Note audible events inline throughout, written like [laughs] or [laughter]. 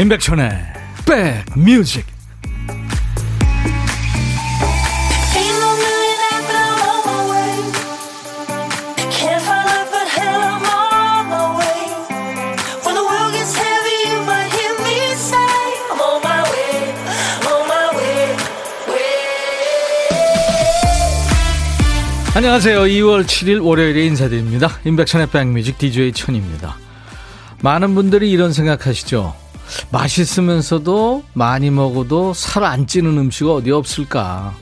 임백천의 백뮤직 안녕하세요. 2월 7일 월요일에 인사드립니다. 임백천의 백뮤직 DJ 천입니다. 많은 분들이 이런 생각하시죠. 맛있으면서도 많이 먹어도 살 안 찌는 음식 어디 없을까?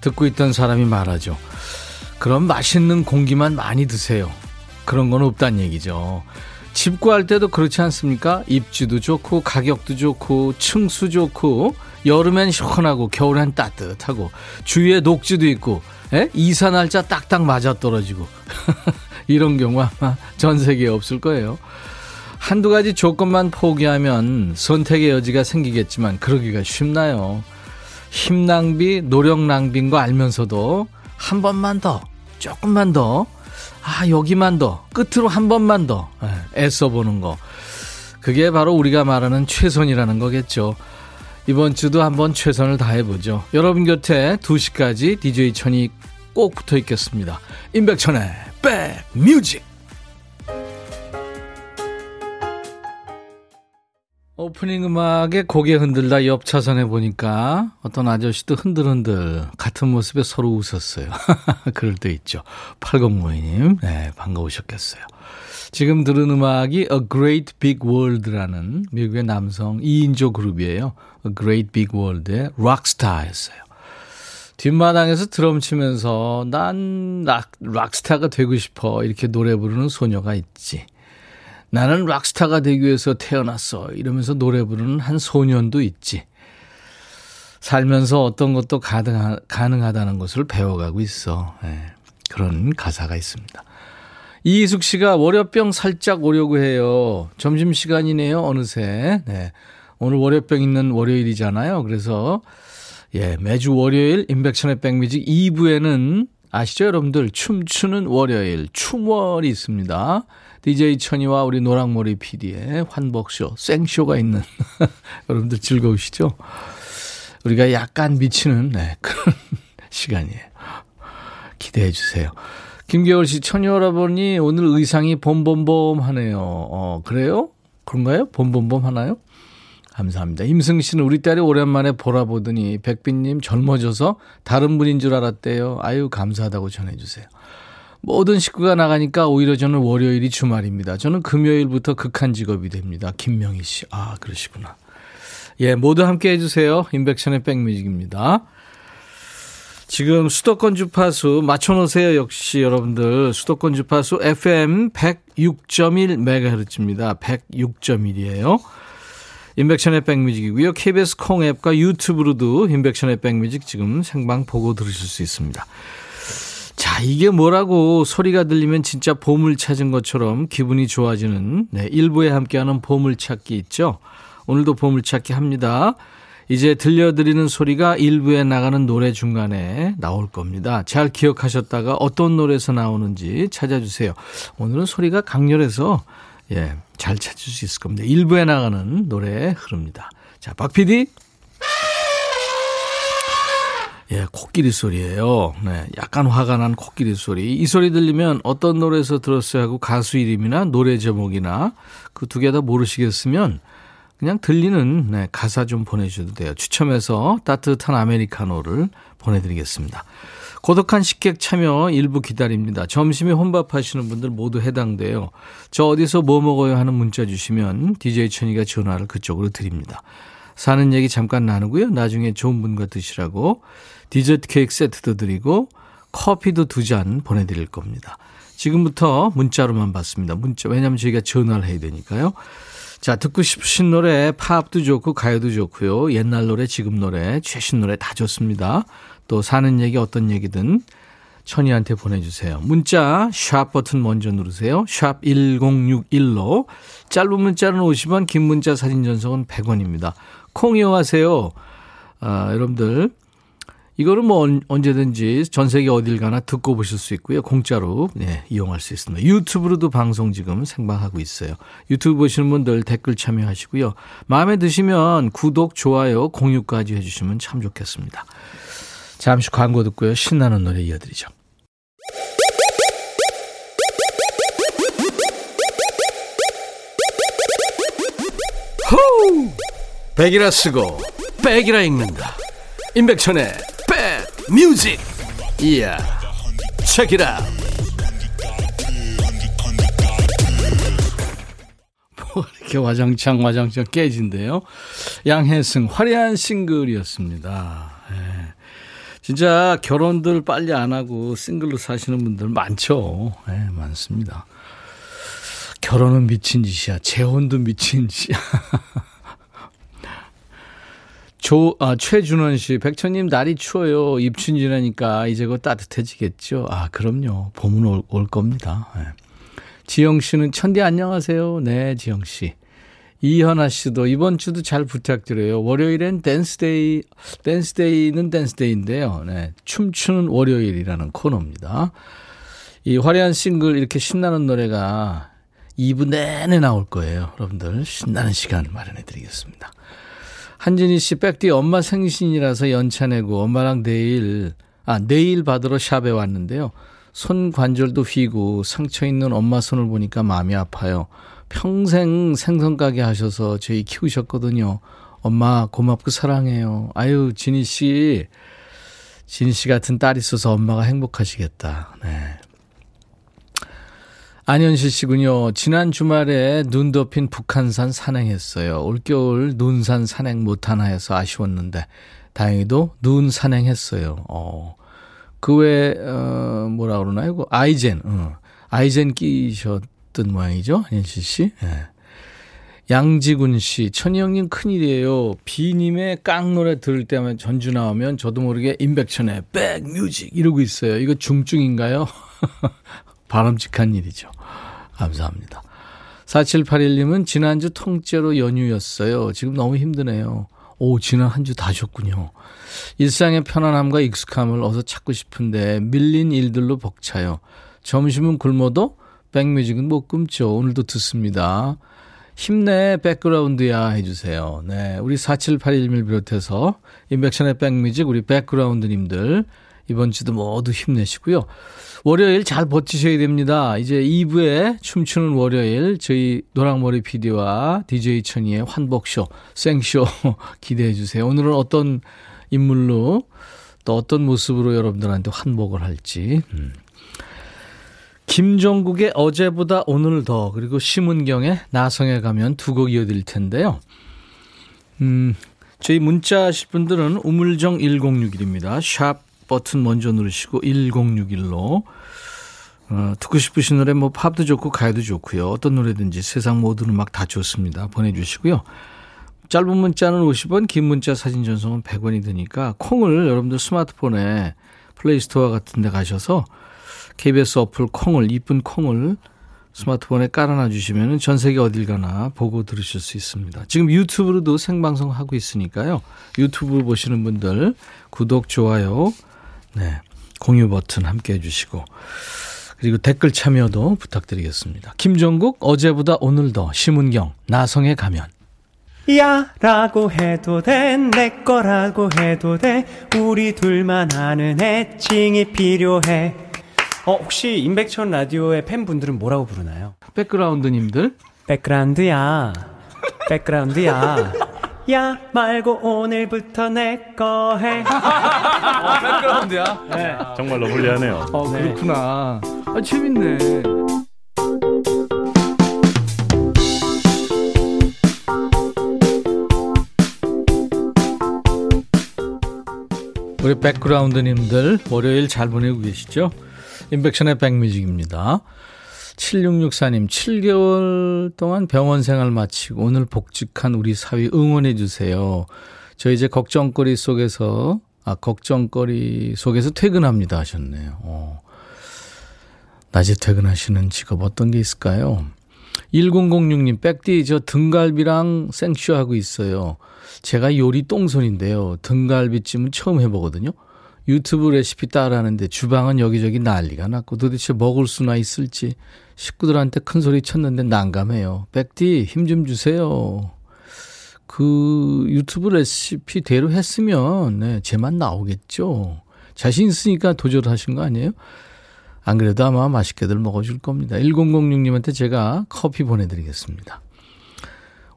듣고 있던 사람이 말하죠. 그럼 맛있는 공기만 많이 드세요. 그런 건 없단 얘기죠. 집 구할 때도 그렇지 않습니까? 입지도 좋고, 가격도 좋고, 층수 좋고, 여름엔 시원하고, 겨울엔 따뜻하고, 주위에 녹지도 있고, 에? 예? 이사 날짜 딱딱 맞아 떨어지고. [laughs] 이런 경우 아마 전 세계에 없을 거예요. 한두 가지 조건만 포기하면 선택의 여지가 생기겠지만 그러기가 쉽나요? 힘 낭비, 노력 낭비인 거 알면서도 한 번만 더, 조금만 더, 아, 여기만 더, 끝으로 한 번만 더 예, 애써 보는 거. 그게 바로 우리가 말하는 최선이라는 거겠죠. 이번 주도 한번 최선을 다해보죠. 여러분 곁에 2시까지 DJ 천이 꼭 붙어 있겠습니다. 임백천의 백 뮤직. 오프닝 음악에 고개 흔들다 옆 차선에 보니까 어떤 아저씨도 흔들흔들 같은 모습에 서로 웃었어요. [laughs] 그럴 때 있죠. 8052님, 네, 반가우셨겠어요. 지금 들은 음악이 A Great Big World라는 미국의 남성 2인조 그룹이에요. A Great Big World의 락스타였어요. 뒷마당에서 드럼 치면서 난 락, 락스타가 되고 싶어 이렇게 노래 부르는 소녀가 있지. 나는 락스타가 되기 위해서 태어났어. 이러면서 노래 부르는 한 소년도 있지. 살면서 어떤 것도 가능하, 가능하다는 것을 배워가고 있어. 네, 그런 가사가 있습니다. 이희숙 씨가 월요병 살짝 오려고 해요. 점심시간이네요, 어느새. 네. 오늘 월요병 있는 월요일이잖아요. 그래서, 예, 매주 월요일 인백션의 백뮤직 2부에는 아시죠, 여러분들? 춤추는 월요일, 춤월이 있습니다. DJ 천이와 우리 노랑머리 PD의 환복쇼, 생쇼가 있는 [laughs] 여러분들 즐거우시죠? 우리가 약간 미치는 네, 그런 [laughs] 시간이에요. 기대해 주세요. 김겨울 씨, 여러분이 오늘 의상이 봄봄봄 하네요. 어, 그래요? 그런가요? 봄봄봄 하나요? 감사합니다. 임승 씨는 우리 딸이 오랜만에 보라 보더니 백빈님 젊어져서 다른 분인 줄 알았대요. 아유, 감사하다고 전해주세요. 모든 식구가 나가니까 오히려 저는 월요일이 주말입니다. 저는 금요일부터 극한 직업이 됩니다. 김명희 씨. 아, 그러시구나. 예, 모두 함께 해주세요. 인백션의 백뮤직입니다. 지금 수도권 주파수 맞춰놓으세요. 역시 여러분들. 수도권 주파수 FM 106.1MHz입니다. 106.1이에요. 인백션의 백뮤직이고요. KBS 콩 앱과 유튜브로도 인백션의 백뮤직 지금 생방 보고 들으실 수 있습니다. 자, 이게 뭐라고 소리가 들리면 진짜 보물 찾은 것처럼 기분이 좋아지는 네, 일부에 함께하는 보물 찾기 있죠. 오늘도 보물 찾기 합니다. 이제 들려드리는 소리가 일부에 나가는 노래 중간에 나올 겁니다. 잘 기억하셨다가 어떤 노래에서 나오는지 찾아주세요. 오늘은 소리가 강렬해서 예, 잘 찾을 수 있을 겁니다. 일부에 나가는 노래 흐릅니다. 자, 박 PD. 예, 코끼리 소리예요. 네, 약간 화가 난 코끼리 소리. 이 소리 들리면 어떤 노래에서 들었어요 하고 가수 이름이나 노래 제목이나 그 두 개 다 모르시겠으면 그냥 들리는 네, 가사 좀 보내주셔도 돼요. 추첨해서 따뜻한 아메리카노를 보내드리겠습니다. 고독한 식객 참여 일부 기다립니다. 점심에 혼밥 하시는 분들 모두 해당돼요. 저 어디서 뭐 먹어요 하는 문자 주시면 DJ 천이가 전화를 그쪽으로 드립니다. 사는 얘기 잠깐 나누고요. 나중에 좋은 분과 드시라고 디저트 케이크 세트도 드리고 커피도 두 잔 보내드릴 겁니다. 지금부터 문자로만 받습니다. 문자 왜냐하면 저희가 전화를 해야 되니까요. 자 듣고 싶으신 노래 팝도 좋고 가요도 좋고요. 옛날 노래 지금 노래 최신 노래 다 좋습니다. 또 사는 얘기 어떤 얘기든 천이한테 보내주세요. 문자 샵 버튼 먼저 누르세요. 샵 1061로 짧은 문자는 50원 긴 문자 사진 전송은 100원입니다. 콩 이용하세요. 아, 여러분들 이거는 뭐 언제든지 전 세계 어딜 가나 듣고 보실 수 있고요. 공짜로 네, 이용할 수 있습니다. 유튜브로도 방송 지금 생방하고 있어요. 유튜브 보시는 분들 댓글 참여하시고요. 마음에 드시면 구독, 좋아요, 공유까지 해주시면 참 좋겠습니다. 잠시 광고 듣고요. 신나는 노래 이어드리죠. 호우! 백이라 쓰고 백이라 읽는다. 임백천의 뮤직. 이야. 체키라 뭐 이렇게 와장창 와장창 깨진데요? 양혜승 화려한 싱글이었습니다. 네. 진짜 결혼들 빨리 안 하고 싱글로 사시는 분들 많죠? 네, 많습니다. 결혼은 미친 짓이야. 재혼도 미친 짓이야 [laughs] 조, 아, 최준원 씨, 백천님, 날이 추워요. 입춘 지나니까 이제 곧 따뜻해지겠죠. 아, 그럼요. 봄은 올, 올 겁니다. 네. 지영 씨는 천디 안녕하세요. 네, 지영 씨. 이현아 씨도 이번 주도 잘 부탁드려요. 월요일엔 댄스데이, 댄스데이는 댄스데이인데요. 네, 춤추는 월요일이라는 코너입니다. 이 화려한 싱글 이렇게 신나는 노래가 2부 내내 나올 거예요. 여러분들 신나는 시간 마련해 드리겠습니다. 한진희 씨, 백디 엄마 생신이라서 연차 내고 엄마랑 내일, 아, 내일 받으러 shop에 왔는데요. 손 관절도 휘고 상처 있는 엄마 손을 보니까 마음이 아파요. 평생 생선 가게 하셔서 저희 키우셨거든요. 엄마 고맙고 사랑해요. 아유, 진희 씨. 진희 씨 같은 딸 있어서 엄마가 행복하시겠다. 네. 안현실 씨군요. 지난 주말에 눈 덮인 북한산 산행했어요. 올겨울 눈산 산행 못하나 해서 아쉬웠는데 다행히도 눈 산행했어요. 어. 그 외에 어, 뭐라 그러나요? 그 아이젠. 어. 아이젠 끼셨던 모양이죠. 안현실 씨. 예. 양지군 씨, 천희 형님 큰일이에요. 비님의 깡 노래 들을 때면 전주 나오면 저도 모르게 임백천의 백뮤직 이러고 있어요. 이거 중증인가요? [laughs] 바람직한 일이죠. 감사합니다. 4781님은 지난주 통째로 연휴였어요. 지금 너무 힘드네요. 오, 지난 한 주다 쉬었군요. 일상의 편안함과 익숙함을 어서 찾고 싶은데 밀린 일들로 벅차요. 점심은 굶어도 백뮤직은 못 굶죠. 오늘도 듣습니다. 힘내 백그라운드야 해주세요. 네. 우리 4781님을 비롯해서 인백션의 백뮤직 우리 백그라운드님들 이번 주도 모두 힘내시고요. 월요일 잘 버티셔야 됩니다. 이제 2부에 춤추는 월요일 저희 노랑머리 PD와 DJ 천이의 환복쇼, 생쇼 [laughs] 기대해 주세요. 오늘은 어떤 인물로 또 어떤 모습으로 여러분들한테 환복을 할지. 음. 김종국의 어제보다 오늘 더 그리고 심은경의 나성에 가면 두 곡 이어드릴 텐데요. 음, 저희 문자 하실 분들은 우물정 1061입니다. 샵 버튼 먼저 누르시고 1061로 어, 듣고 싶으신 노래 뭐 팝도 좋고 가요도 좋고요. 어떤 노래든지 세상 모든 음악 다 좋습니다. 보내주시고요. 짧은 문자는 50원, 긴 문자 사진 전송은 100원이 드니까 콩을 여러분들 스마트폰에 플레이스토어 같은 데 가셔서 KBS 어플 콩을 이쁜 콩을 스마트폰에 깔아놔 주시면 전 세계 어딜 가나 보고 들으실 수 있습니다. 지금 유튜브로도 생방송 하고 있으니까요. 유튜브 보시는 분들 구독, 좋아요, 네, 공유 버튼 함께 해주시고. 그리고 댓글 참여도 부탁드리겠습니다. 김종국 어제보다 오늘 더 심은경 나성에 가면. 야 라고 해도 돼 내 거라고 해도 돼 우리 둘만 아는 애칭이 필요해. 어 혹시 임백천 라디오의 팬분들은 뭐라고 부르나요? 백그라운드님들? 백그라운드야. 백그라운드야 야 말고 오늘부터 내 거 해. [laughs] 어, 백그라운드야. 네. 정말 러블리하네요. 어, 그렇구나. 아, 재밌네. 우리 백그라운드님들 월요일 잘 보내고 계시죠? 인백션의 백뮤직입니다. 7664님, 7개월 동안 병원 생활 마치고 오늘 복직한 우리 사위 응원해 주세요. 저 이제 걱정거리 속에서, 아, 걱정거리 속에서 퇴근합니다 하셨네요. 어. 낮에 퇴근하시는 직업 어떤 게 있을까요? 1006님, 백디, 저 등갈비랑 생쇼 하고 있어요. 제가 요리 똥손인데요. 등갈비찜은 처음 해보거든요. 유튜브 레시피 따라하는데 주방은 여기저기 난리가 났고 도대체 먹을 수나 있을지 식구들한테 큰 소리 쳤는데 난감해요. 백디 힘 좀 주세요. 그 유튜브 레시피대로 했으면 네, 제맛 나오겠죠. 자신 있으니까 도전하신 거 아니에요? 안 그래도 아마 맛있게들 먹어줄 겁니다. 1006님한테 제가 커피 보내드리겠습니다.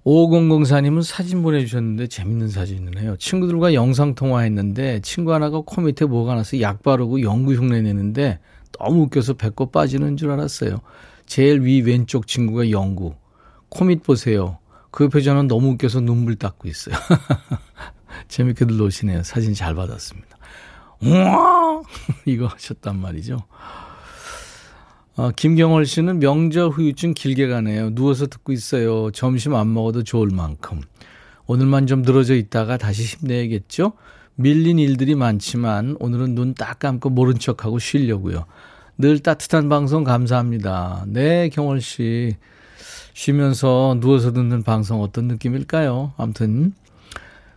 5004님은 사진 보내주셨는데 재밌는 사진을 해요. 친구들과 영상통화했는데 친구 하나가 코 밑에 뭐가 나서 약 바르고 연구 흉내 내는데 너무 웃겨서 배꼽 빠지는 줄 알았어요. 제일 위 왼쪽 친구가 연구. 코 밑 보세요. 그 옆에 저는 너무 웃겨서 눈물 닦고 있어요. [laughs] 재밌게들 노시네요. 사진 잘 받았습니다. 우와! [laughs] 이거 하셨단 말이죠. 어, 김경월 씨는 명절 후유증 길게 가네요. 누워서 듣고 있어요. 점심 안 먹어도 좋을 만큼. 오늘만 좀 늘어져 있다가 다시 힘내야겠죠? 밀린 일들이 많지만 오늘은 눈 딱 감고 모른 척하고 쉬려고요. 늘 따뜻한 방송 감사합니다. 네, 경월 씨. 쉬면서 누워서 듣는 방송 어떤 느낌일까요? 아무튼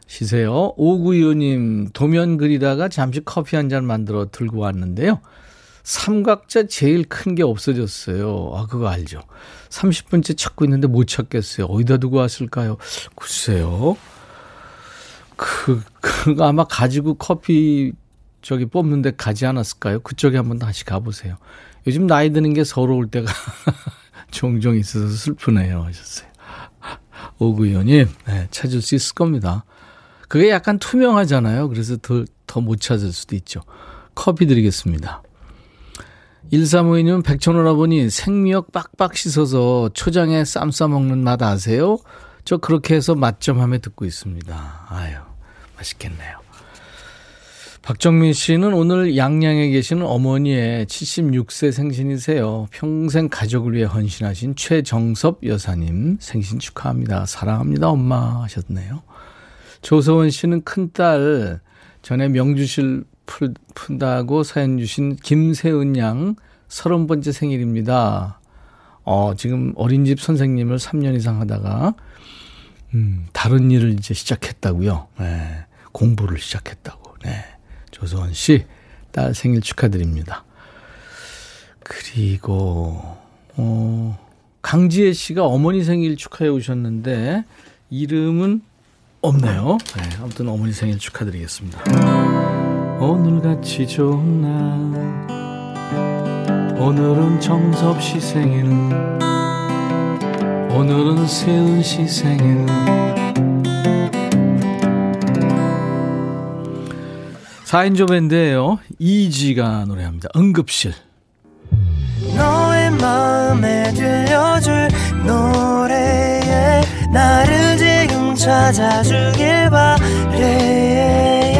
쉬세요. 오구이호님 도면 그리다가 잠시 커피 한 잔 만들어 들고 왔는데요. 삼각자 제일 큰 게 없어졌어요. 아, 그거 알죠? 30분째 찾고 있는데 못 찾겠어요. 어디다 두고 왔을까요? 글쎄요. 그, 그거 아마 가지고 커피 저기 뽑는데 가지 않았을까요? 그쪽에 한번 다시 가보세요. 요즘 나이 드는 게 서러울 때가 [laughs] 종종 있어서 슬프네요. 하셨어요. 오구현님, 네, 찾을 수 있을 겁니다. 그게 약간 투명하잖아요. 그래서 더, 더 못 찾을 수도 있죠. 커피 드리겠습니다. 1352님 백천오라보니 생미역 빡빡 씻어서 초장에 쌈 싸먹는 맛 아세요? 저 그렇게 해서 맛점함에 듣고 있습니다. 아유, 맛있겠네요. 박정민 씨는 오늘 양양에 계시는 어머니의 76세 생신이세요. 평생 가족을 위해 헌신하신 최정섭 여사님 생신 축하합니다. 사랑합니다, 엄마 하셨네요. 조서원 씨는 큰딸 전에 명주실 풀, 푼다고 사연 주신 김세은 양 서른 번째 생일입니다. 어, 지금 어린이집 선생님을 3년 이상 하다가, 음, 다른 일을 이제 시작했다고요. 네, 공부를 시작했다고. 네. 조소원 씨, 딸 생일 축하드립니다. 그리고, 어, 강지혜 씨가 어머니 생일 축하해 오셨는데, 이름은 없네요. 네, 아무튼 어머니 생일 축하드리겠습니다. 오늘같이 좋은 날, 오늘은 정섭 씨 생일, 오늘은 세은 씨 생일, 4인조 밴드예요. 이지가 노래합니다. 응급실. 너의 마음에 들려줄 노래에 나를 지금 찾아주길 바래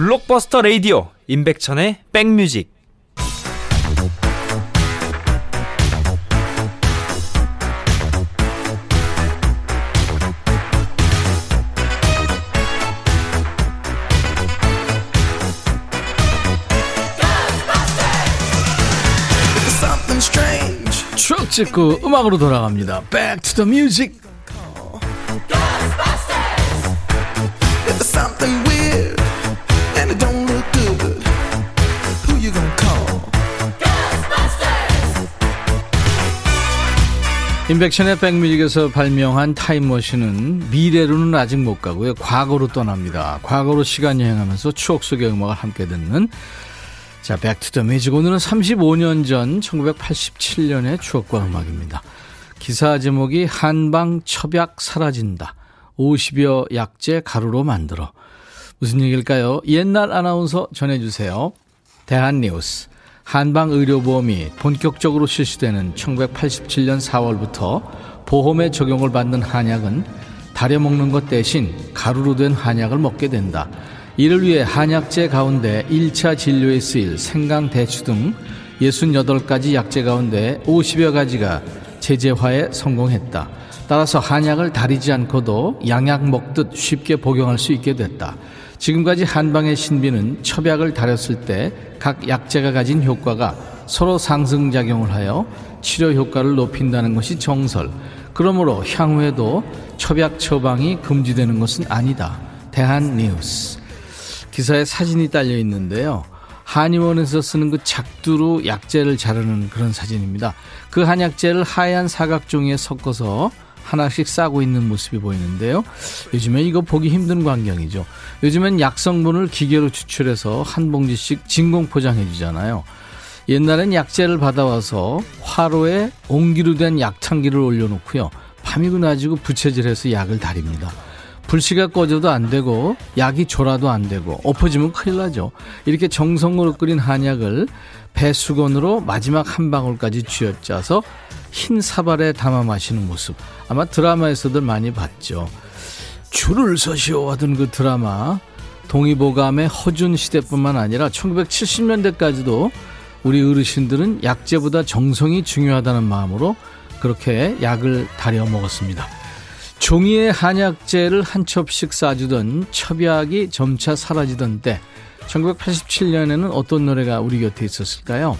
블록버스터 레이디오 임백천의 백뮤직 찍고 음악으로 돌아갑니다. Back to the music. 인백션의 백뮤직에서 발명한 타임머신은 미래로는 아직 못 가고요. 과거로 떠납니다. 과거로 시간 여행하면서 추억 속의 음악을 함께 듣는 자, Back to the Music. 오늘은 35년 전 1987년의 추억과 음악입니다. 기사 제목이 한방 첩약 사라진다. 50여 약재 가루로 만들어. 무슨 얘기일까요? 옛날 아나운서 전해주세요. 대한뉴스. 한방 의료보험이 본격적으로 실시되는 1987년 4월부터 보험에 적용을 받는 한약은 다려 먹는 것 대신 가루로 된 한약을 먹게 된다. 이를 위해 한약재 가운데 1차 진료에 쓰일 생강, 대추 등 68가지 약재 가운데 50여 가지가 제재화에 성공했다. 따라서 한약을 다리지 않고도 양약 먹듯 쉽게 복용할 수 있게 됐다. 지금까지 한방의 신비는 첩약을 다렸을 때 각 약재가 가진 효과가 서로 상승작용을 하여 치료 효과를 높인다는 것이 정설. 그러므로 향후에도 첩약 처방이 금지되는 것은 아니다. 대한 뉴스. 기사에 사진이 딸려 있는데요. 한의원에서 쓰는 그 작두로 약재를 자르는 그런 사진입니다. 그 한약재를 하얀 사각종이에 섞어서 하나씩 싸고 있는 모습이 보이는데요. 요즘에 이거 보기 힘든 광경이죠. 요즘엔 약성분을 기계로 추출해서 한 봉지씩 진공 포장해 주잖아요. 옛날엔 약재를 받아와서 화로에 옹기로 된 약탕기를 올려놓고요. 밤이고 낮이고 부채질해서 약을 다립니다. 불씨가 꺼져도 안 되고 약이 졸아도 안 되고 엎어지면 큰일 나죠. 이렇게 정성으로 끓인 한약을 배수건으로 마지막 한 방울까지 쥐어짜서 흰 사발에 담아 마시는 모습 아마 드라마에서들 많이 봤죠. 줄을 서시오 하던 그 드라마 동의보감의 허준 시대뿐만 아니라 1970년대까지도 우리 어르신들은 약재보다 정성이 중요하다는 마음으로 그렇게 약을 다려 먹었습니다. 종이에 한약재를 한 첩씩 싸주던 첩약이 점차 사라지던 때 1987년에는 어떤 노래가 우리 곁에 있었을까요?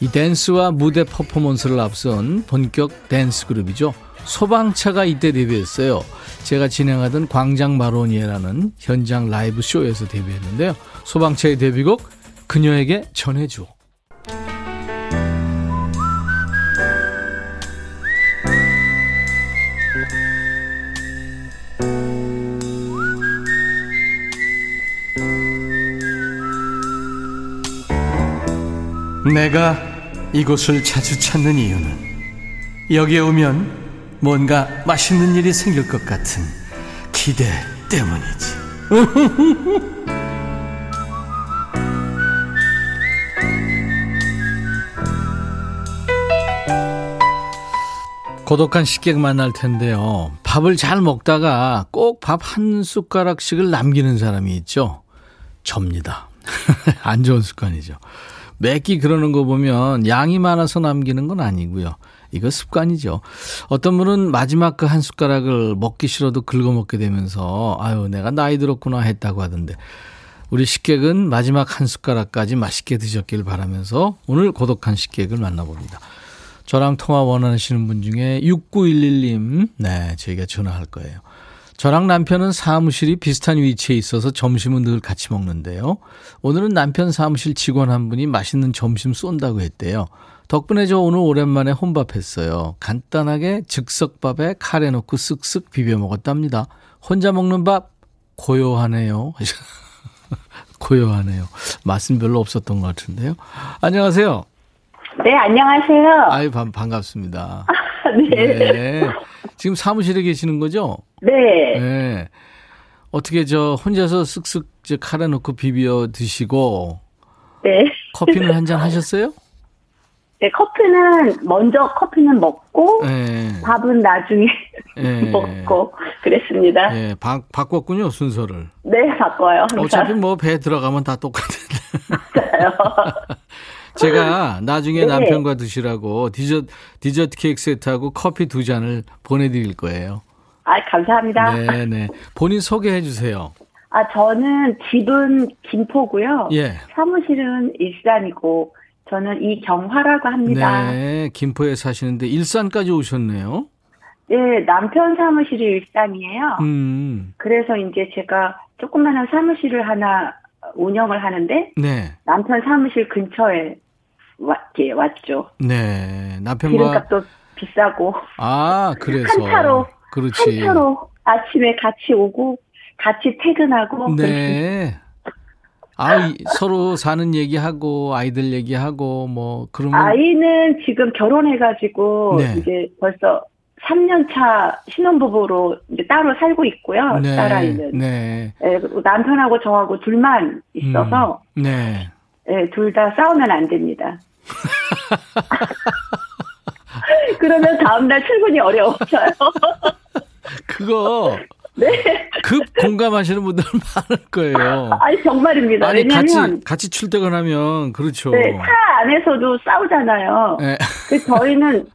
이 댄스와 무대 퍼포먼스를 앞선 본격 댄스 그룹이죠. 소방차가 이때 데뷔했어요. 제가 진행하던 광장 마로니에라는 현장 라이브 쇼에서 데뷔했는데요. 소방차의 데뷔곡 그녀에게 전해줘. 내가 이곳을 자주 찾는 이유는 여기에 오면 뭔가 맛있는 일이 생길 것 같은 기대 때문이지. [laughs] 고독한 식객 만날 텐데요. 밥을 잘 먹다가 꼭 밥 한 숟가락씩을 남기는 사람이 있죠. 접니다. [laughs] 안 좋은 습관이죠. 매끼 그러는 거 보면 양이 많아서 남기는 건 아니고요. 이거 습관이죠. 어떤 분은 마지막 그 한 숟가락을 먹기 싫어도 긁어 먹게 되면서 아유 내가 나이 들었구나 했다고 하던데 우리 식객은 마지막 한 숟가락까지 맛있게 드셨길 바라면서 오늘 고독한 식객을 만나봅니다. 저랑 통화 원하시는 분 중에 6911님, 네, 저희가 전화할 거예요. 저랑 남편은 사무실이 비슷한 위치에 있어서 점심은 늘 같이 먹는데요. 오늘은 남편 사무실 직원 한 분이 맛있는 점심 쏜다고 했대요. 덕분에 저 오늘 오랜만에 혼밥했어요. 간단하게 즉석밥에 카레 넣고 쓱쓱 비벼 먹었답니다. 혼자 먹는 밥 고요하네요. [laughs] 고요하네요. 맛은 별로 없었던 것 같은데요. 안녕하세요. 네, 안녕하세요. 아유, 반, 반갑습니다. [laughs] 네. 네. 지금 사무실에 계시는 거죠? 네. 네. 어떻게 저 혼자서 쓱쓱 저 카레 넣고 비벼 드시고 네. 커피는 한 잔 하셨어요? 네, 커피는 먼저 커피는 먹고 네. 밥은 나중에 네. [laughs] 먹고 그랬습니다. 네, 예, 바, 바꿨군요, 순서를. 바꿔요. 항상. 어차피 뭐 배 들어가면 다 똑같은데. [laughs] 맞아요. [laughs] 제가 나중에 네. 남편과 드시라고 디저트, 디저트 케이크 세트하고 커피 두 잔을 보내드릴 거예요. 아, 감사합니다. 네네. 본인 소개해 주세요. 아, 저는 집은 김포고요. 예. 사무실은 일산이고 저는 이경화라고 합니다. 네. 김포에 사시는데 일산까지 오셨네요. 네, 남편 사무실이 일산이에요. 음. 그래서 이제 제가 조그마한 사무실을 하나 운영을 하는데 네. 남편 사무실 근처에 왔, 예, 왔죠. 네. 남편과. 기름값도 비싸고 아, 그래서. 한 차로 그렇지. 한 차로 아침에 같이 오고 같이 퇴근하고 네. 아, 이- 서로 사는 얘기하고 아이들 얘기하고 뭐 그러면 아이는 지금 결혼해가지고 네. 이제 벌써 3년 차 신혼부부로 이제 따로 살고 있고요. 네. 딸아이는. 네. 예, 그리고 남편하고 저하고 둘만 있어서 음, 네. 예, 둘다 싸우면 안 됩니다. [laughs] 그러면 다음날 출근이 어려워져요. [laughs] 그거 네. 급 공감하시는 분들 [laughs] 많을 거예요. 아니 정말입니다. 아니 왜냐면 같이 같이 출퇴근하면 그렇죠. 네, 차 안에서도 싸우잖아요. 네. 그 저희는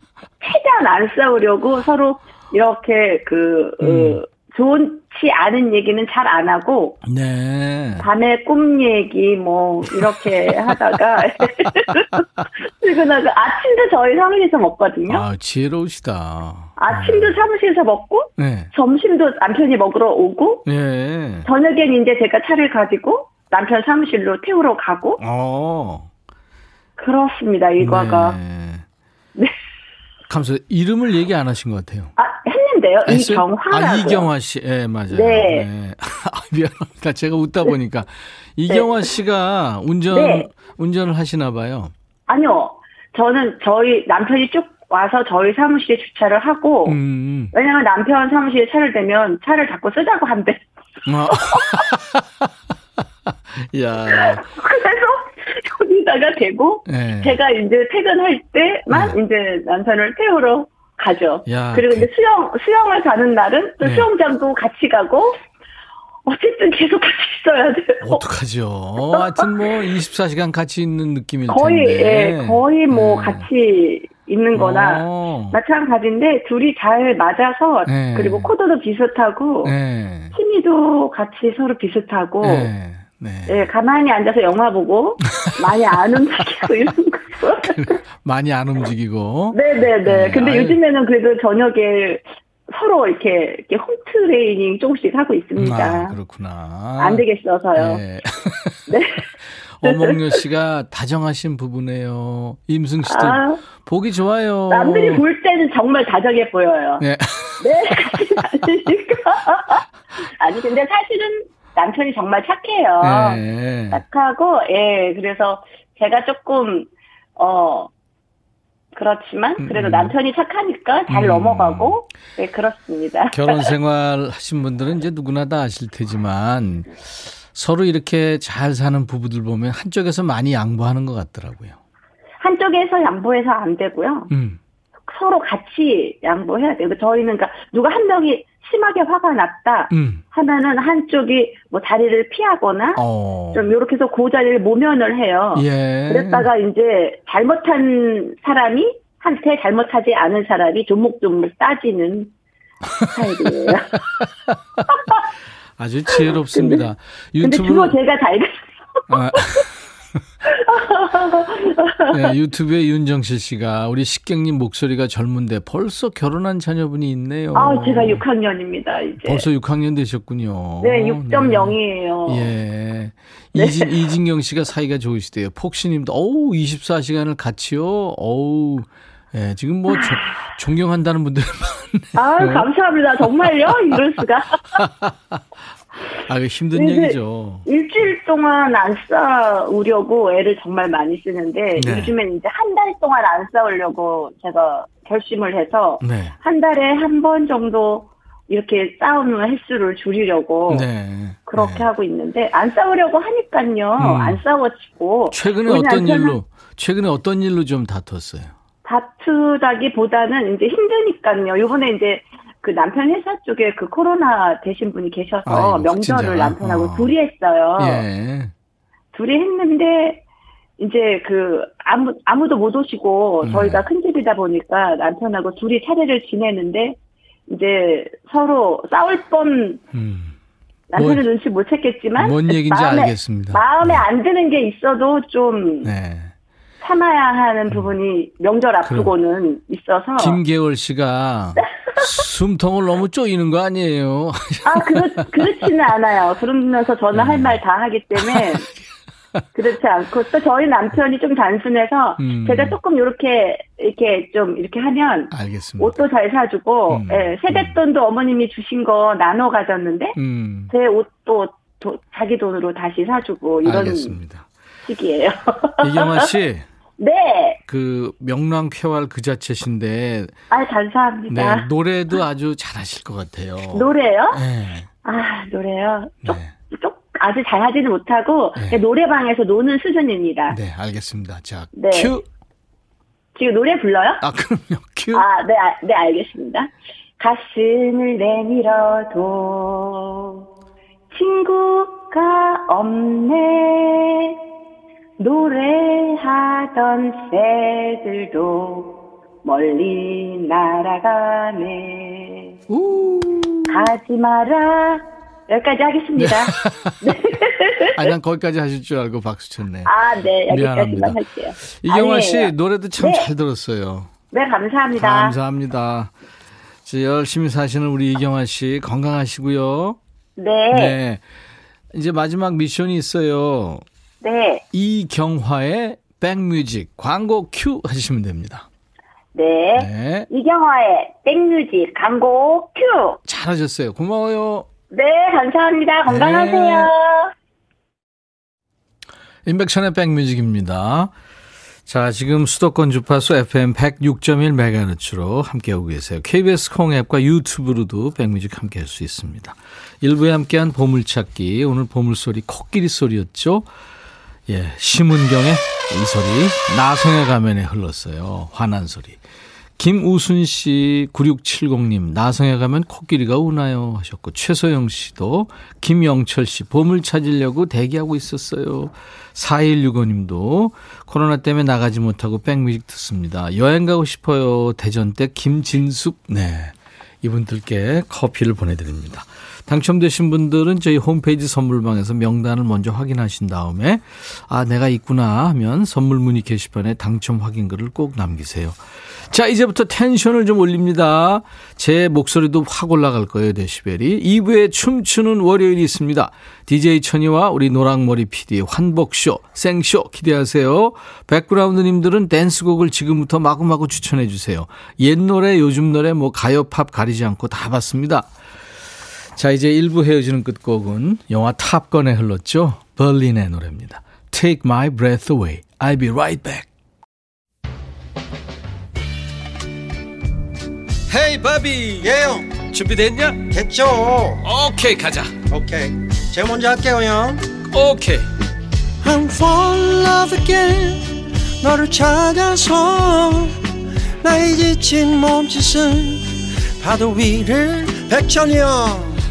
최대한 안 싸우려고 서로 이렇게 그 음. 어, 좋지 않은 얘기는 잘 안 하고 네. 밤에 꿈 얘기 뭐 이렇게 [laughs] 하다가 [laughs] 출근하고 아침도 저희 사무실에서 먹거든요. 아 지혜로우시다. 아침도 사무실에서 먹고 네. 점심도 남편이 먹으러 오고 예. 저녁엔 이제 제가 차를 가지고 남편 사무실로 태우러 가고 어. 그렇습니다 일과가 네. 네. 감사. 이름을 얘기 안 하신 것 같아요. 아 했는데요 했어요? 이경화라고 아, 이경화 씨. 예, 맞아요. 네. [laughs] 아, 미안합니다. 제가 웃다 보니까. 이경화 씨가 운전, 네. 운전을 하시나 봐요. 아니요 저는 저희 남편이 쭉 와서 저희 사무실에 주차를 하고 음. 왜냐면 남편 사무실에 차를 대면 차를 자꾸 쓰자고 한대 아. [laughs] [laughs] 야. 그래서 여기다가 대고 예. 제가 이제 퇴근할 때만 이제 남편을 태우러 가죠. 네. 야, 그리고 그- 이제 수영 수영을 가는 날은 또 네. 수영장도 같이 가고 어쨌든 계속 같이 [laughs] 있어야 돼요. 어떡하죠? [laughs] 하여튼 뭐 24시간 같이 있는 느낌일 거의 텐데. 예, 거의 뭐 네. 같이 있는 거나 어. 마찬가지인데 둘이 잘 맞아서 네. 그리고 코드도 비슷하고 네. 취미도 같이 서로 비슷하고 네. 네. 예, 가만히 앉아서 영화 보고 많이 안 움직이고 [laughs] 이런 거. [laughs] 많이 안 움직이고. 네네네. 네, 근데 아유. 요즘에는 그래도 저녁에 서로 이렇게, 이렇게 홈 트레이닝 조금씩 하고 있습니다. 아, 그렇구나. 안 되겠어서요. 네. [laughs] 네. [laughs] 어몽여 씨가 다정하신 부부네요. 임승 씨도 아, 보기 좋아요. 남들이 볼 때는 정말 다정해 보여요. 네. 네, 같이 다니니까. 아니, 근데 사실은 남편이 정말 착해요. 네. 착하고, 예, 그래서 제가 조금, 어, 그렇지만, 그래도 음. 남편이 착하니까 잘 음. 넘어가고, 네, 그렇습니다. 결혼 [laughs] 생활 하신 분들은 이제 누구나 다 아실 테지만 서로 이렇게 잘 사는 부부들 보면 한쪽에서 많이 양보하는 것 같더라고요. 한쪽에서 양보해서 안 되고요. 음. 서로 같이 양보해야 돼요. 저희는 그러니까 누가 한 명이 심하게 화가 났다 음. 하면은 한쪽이 뭐 자리를 피하거나 어. 좀 이렇게 해서 그 자리를 모면을 해요. 예. 그랬다가 이제 잘못한 사람이 한테 잘못하지 않은 사람이 조목조목 따지는 스타일이에요. [laughs] 아주 지혜롭습니다. 근데 주로 유튜브로 제가 잘 아. 네, 유튜브에 윤정실 씨가 우리 식객님 목소리가 젊은데 벌써 결혼한 자녀분이 있네요. 아, 제가 6학년입니다, 이제. 벌써 6학년 되셨군요. 네, 6.0이에요. 예. 이진, 이진경 씨가 사이가 좋으시대요. 폭시님도, 어우, 24시간을 같이요? 어우, 예, 지금 뭐, 조- 존경한다는 분들 아, 감사합니다. 정말요? 이럴 수가. [laughs] 아, 힘든. 얘기죠. 일주일 동안 안 싸우려고 애를 정말 많이 쓰는데 네. 요즘엔 이제 한 달 동안 안 싸우려고 제가 결심을 해서 네. 한 달에 한 번 정도 이렇게 싸우는 횟수를 줄이려고 네. 그렇게 네. 하고 있는데 안 싸우려고 하니까요 음. 안 싸워지고 최근에 어떤 일로, 최근에 어떤 일로 좀 다퉜어요? 다투다기보다는 이제 힘드니까요. 요번에 이제 그 남편 회사 쪽에 그 코로나 되신 분이 계셔서 아이고, 명절을 진짜. 남편하고 어. 둘이 했어요. 예. 둘이 했는데 이제 그 아무 아무도 못 오시고 네. 저희가 큰 집이다 보니까 남편하고 둘이 차례를 지내는데 이제 서로 싸울 뻔 음. 남편은 뭐- 눈치 못 챘겠지만 뭔 얘기인지 마음에, 알겠습니다. 마음에 안 드는 게 있어도 좀 네. 참아야 하는 부분이 명절 앞두고는 있어서 김계월 씨가 [laughs] 숨통을 너무 쪼이는 거 아니에요? [laughs] 아 그렇 그렇지는 않아요. 그러면서 저는 네. 할말 다 하기 때문에 그렇지 않고 또 저희 남편이 좀 단순해서 음. 제가 조금 이렇게 이렇게 좀 이렇게 하면 알겠습니다. 옷도 잘 사주고 음. 예, 세뱃돈도 어머님이 주신 거 나눠 가졌는데 음. 제 옷도 도- 자기 돈으로 다시 사주고 이런 알겠습니다. 식이에요. 이경아 씨, [laughs] 네, 그 명랑 쾌활 그 자체신데 아 네, 감사합니다. 노래도 아주 잘하실 것 같아요. 노래요? 네. 아 노래요. 쪽, 네. 쪽 아주 잘하지는 못하고 네. 그냥 노래방에서 노는 수준입니다. 네, 알겠습니다. 자, 네. 큐. 지금 노래 불러요? 아, 그럼요. 큐. 아, 네, 아, 네, 알겠습니다. 가슴을 내밀어도 친구가 없네. 노래하던 새들도 멀리 날아가네. 우. 가지 마라. 여기까지 하겠습니다. [laughs] 네. 아니, 난 거기까지 하실 줄 알고 박수 쳤네. 아, 네. 미안합니다. 할게요. 이경화 씨 아니에요. 노래도 참 네. 잘 들었어요. 네, 감사합니다. 감사합니다. 저 열심히 사시는 우리 이경화 씨 건강하시고요. 네. 네. 네. 이제 마지막 미션이 있어요. 네. 이경화의 백뮤직 광고 큐 하시면 됩니다. 네. 네. 이경화의 백뮤직 광고 큐. 잘하셨어요. 고마워요. 네, 감사합니다. 건강하세요. 임백천의 백뮤직입니다. 자, 지금 수도권 주파수 FM 106.1MHz로 함께하고 계세요. KBS 콩 앱과 유튜브로도 백뮤직 함께할 수 있습니다. 일부에 함께한 보물찾기, 오늘 보물소리 코끼리 소리였죠. 예, 심은경의 이 소리, 나성의 가면에 흘렀어요. 화난 소리. 김우순 씨, 9670님, 나성에 가면 코끼리가 우나요? 하셨고, 최소영 씨도, 김영철 씨, 보물 찾으려고 대기하고 있었어요. 4165님도, 코로나 때문에 나가지 못하고 백뮤직 듣습니다. 여행 가고 싶어요. 대전댁 김진숙, 네. 이분들께 커피를 보내드립니다. 당첨되신 분들은 저희 홈페이지 선물방에서 명단을 먼저 확인하신 다음에, 아, 내가 있구나 하면 선물 문의 게시판에 당첨 확인글을 꼭 남기세요. 자, 이제부터 텐션을 좀 올립니다. 제 목소리도 확 올라갈 거예요, 데시벨이. 2부에 춤추는 월요일이 있습니다. DJ 천이와 우리 노랑머리 PD 환복쇼, 생쇼 기대하세요. 백그라운드님들은 댄스곡을 지금부터 마구마구 추천해 주세요. 옛 노래, 요즘 노래, 뭐 가요, 팝 가리지 않고 다 봤습니다. 자, 이제 1부 헤어지는 끝곡은 영화 탑건에 흘렀죠. 벌린의 노래입니다. Take my breath away. I'll be right back. 헤이 바비 예영 준비됐냐? 됐죠 오케이 가자 오케이 제가 먼저 할게요 형 오케이 I'm fall in love again 너를 찾아서 나의 지친 몸짓은 파도 위를 백천이 형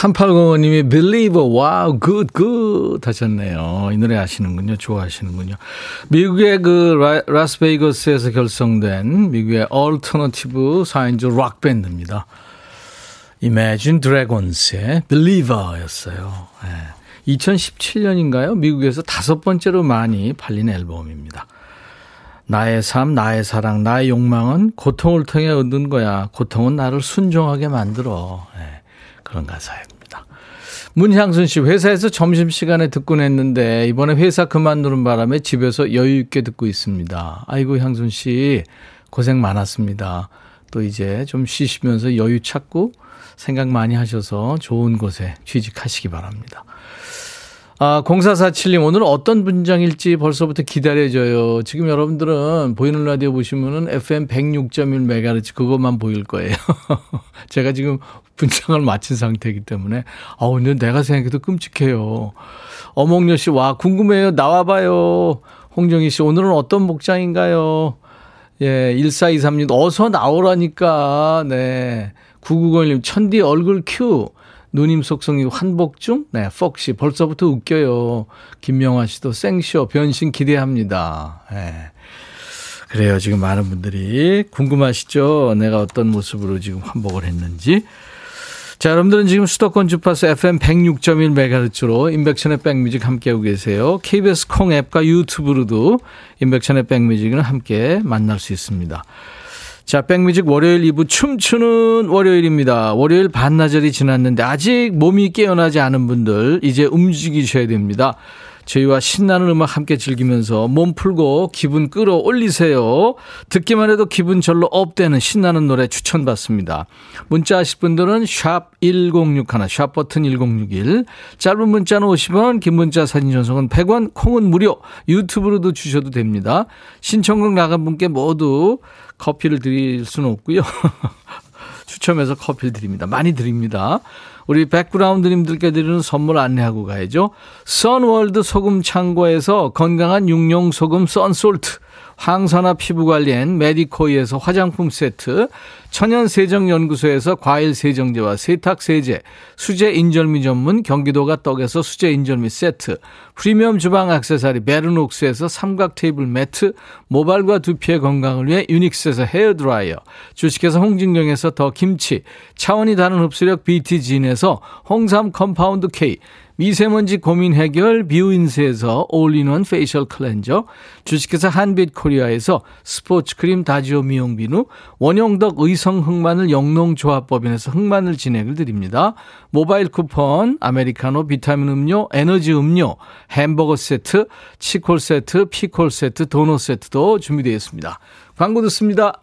3805님이 Believer, wow, good, good 하셨네요. 이 노래 아시는군요. 좋아하시는군요. 미국의 그 라, 라스베이거스에서 결성된 미국의 alternative 4인조 락밴드입니다. Imagine Dragons의 Believer였어요. 네. 2017년인가요? 미국에서 다섯 번째로 많이 팔린 앨범입니다. 나의 삶, 나의 사랑, 나의 욕망은 고통을 통해 얻는 거야. 고통은 나를 순종하게 만들어. 네. 그런 가사입니다. 문향순 씨, 회사에서 점심시간에 듣곤 했는데, 이번에 회사 그만두는 바람에 집에서 여유있게 듣고 있습니다. 아이고, 향순 씨, 고생 많았습니다. 또 이제 좀 쉬시면서 여유 찾고 생각 많이 하셔서 좋은 곳에 취직하시기 바랍니다. 아, 0447님, 오늘은 어떤 분장일지 벌써부터 기다려져요. 지금 여러분들은 보이는 라디오 보시면은 FM 106.1MHz 그것만 보일 거예요. [laughs] 제가 지금 분장을 마친 상태이기 때문에, 아, 오늘 내가 생각해도 끔찍해요. 어몽여 씨, 와, 궁금해요. 나와봐요. 홍정희 씨, 오늘은 어떤 목장인가요? 예, 1423님, 어서 나오라니까. 네. 990님, 천디 얼굴 큐. 누님 속성이 환복중? 네, 폭씨 벌써부터 웃겨요. 김명화 씨도 생쇼 변신 기대합니다. 네. 그래요. 지금 많은 분들이 궁금하시죠? 내가 어떤 모습으로 지금 환복을 했는지. 자, 여러분들은 지금 수도권 주파수 FM 106.1MHz로 인백션의 백뮤직 함께하고 계세요. KBS 콩 앱과 유튜브로도 인백션의 백뮤직을 함께 만날 수 있습니다. 자, 백뮤직 월요일 2부 춤추는 월요일입니다. 월요일 반나절이 지났는데 아직 몸이 깨어나지 않은 분들 이제 움직이셔야 됩니다. 저희와 신나는 음악 함께 즐기면서 몸 풀고 기분 끌어올리세요. 듣기만 해도 기분 절로 업되는 신나는 노래 추천받습니다. 문자 하실 분들은 샵 1061, 샵 버튼 1061. 짧은 문자는 50원, 긴 문자 사진 전송은 100원, 콩은 무료. 유튜브로도 주셔도 됩니다. 신청곡 나간 분께 모두 커피를 드릴 수는 없고요. [laughs] 추첨해서 커피를 드립니다. 많이 드립니다. 우리 백그라운드님들께 드리는 선물 안내하고 가야죠. 선월드 소금 창고에서 건강한 육룡 소금 썬솔트. 항산화 피부관리엔 메디코이에서 화장품 세트, 천연세정연구소에서 과일세정제와 세탁세제, 수제 인절미 전문 경기도가 떡에서 수제 인절미 세트, 프리미엄 주방 악세사리 베르녹스에서 삼각 테이블 매트, 모발과 두피의 건강을 위해 유닉스에서 헤어드라이어, 주식회사 홍진경에서 더 김치, 차원이 다른 흡수력 BT진에서 홍삼 compound K, 미세먼지 고민 해결 뷰인스에서 all-in-one facial cleanser, 주식회사 한빛코리아에서 스포츠 크림 다지오 미용 비누, 원형덕 의성 흑마늘 영농조합법인에서 흑마늘 진행을 드립니다. 모바일 쿠폰, 아메리카노 비타민 음료, 에너지 음료, 햄버거 세트, 치콜 세트, 피콜 세트, 도넛 세트도 준비되어 있습니다. 광고 듣습니다.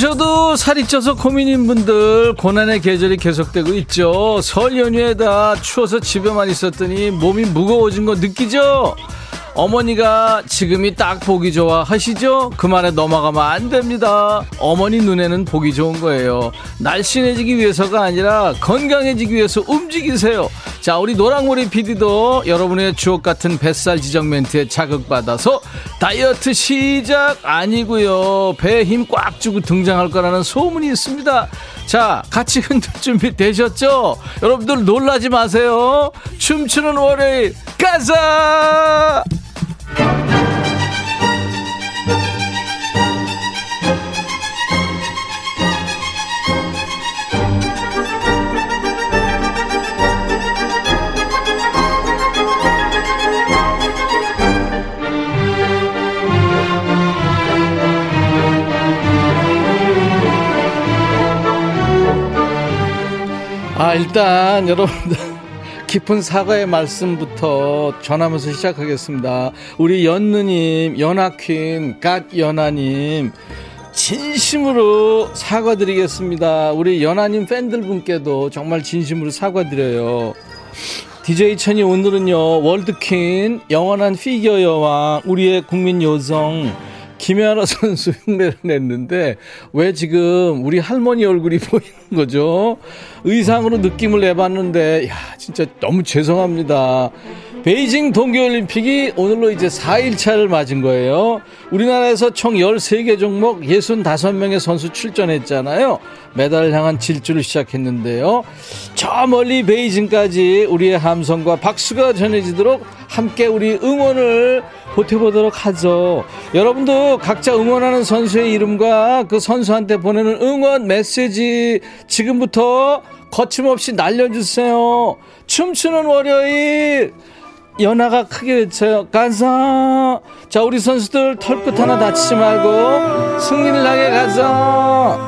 마셔도 살이 쪄서 고민인 분들 고난의 계절이 계속되고 있죠. 설 연휴에다 추워서 집에만 있었더니 몸이 무거워진 거 느끼죠? 어머니가 지금이 딱 보기 좋아 하시죠? 그 말에 넘어가면 안 됩니다. 어머니 눈에는 보기 좋은 거예요. 날씬해지기 위해서가 아니라 건강해지기 위해서 움직이세요. 자, 우리 노랑머리 PD도 여러분의 주옥 같은 뱃살 지정 멘트에 자극받아서 다이어트 시작 아니고요. 배에 힘 꽉 주고 등장할 거라는 소문이 있습니다. 자, 같이 흔들 준비 되셨죠? 여러분들 놀라지 마세요. 춤추는 월요일 가자! 아, 일단 여러분들 [laughs] 깊은 사과의 말씀부터 전하면서 시작하겠습니다. 우리 연느님, 연아퀸, 갓 연아님, 진심으로 사과드리겠습니다. 우리 연아님 팬들 분께도 정말 진심으로 사과드려요. DJ 천이 오늘은요, 월드퀸, 영원한 피겨 여왕, 우리의 국민 요정, 김연아 선수 흉내를 냈는데 왜 지금 우리 할머니 얼굴이 [laughs] 보이는 거죠? 의상으로 느낌을 내봤는데 야 진짜 너무 죄송합니다. 베이징 동계올림픽이 오늘로 이제 4일차를 맞은 거예요. 우리나라에서 총 13개 종목 65명의 선수 출전했잖아요. 메달을 향한 질주를 시작했는데요. 저 멀리 베이징까지 우리의 함성과 박수가 전해지도록 함께 우리 응원을 보태보도록 하죠. 여러분도 각자 응원하는 선수의 이름과 그 선수한테 보내는 응원 메시지 지금부터 거침없이 날려주세요. 춤추는 월요일 연하가 크게 외쳐요. 가자. 자, 우리 선수들 털끝 하나 다치지 말고 승리를 향해 가자.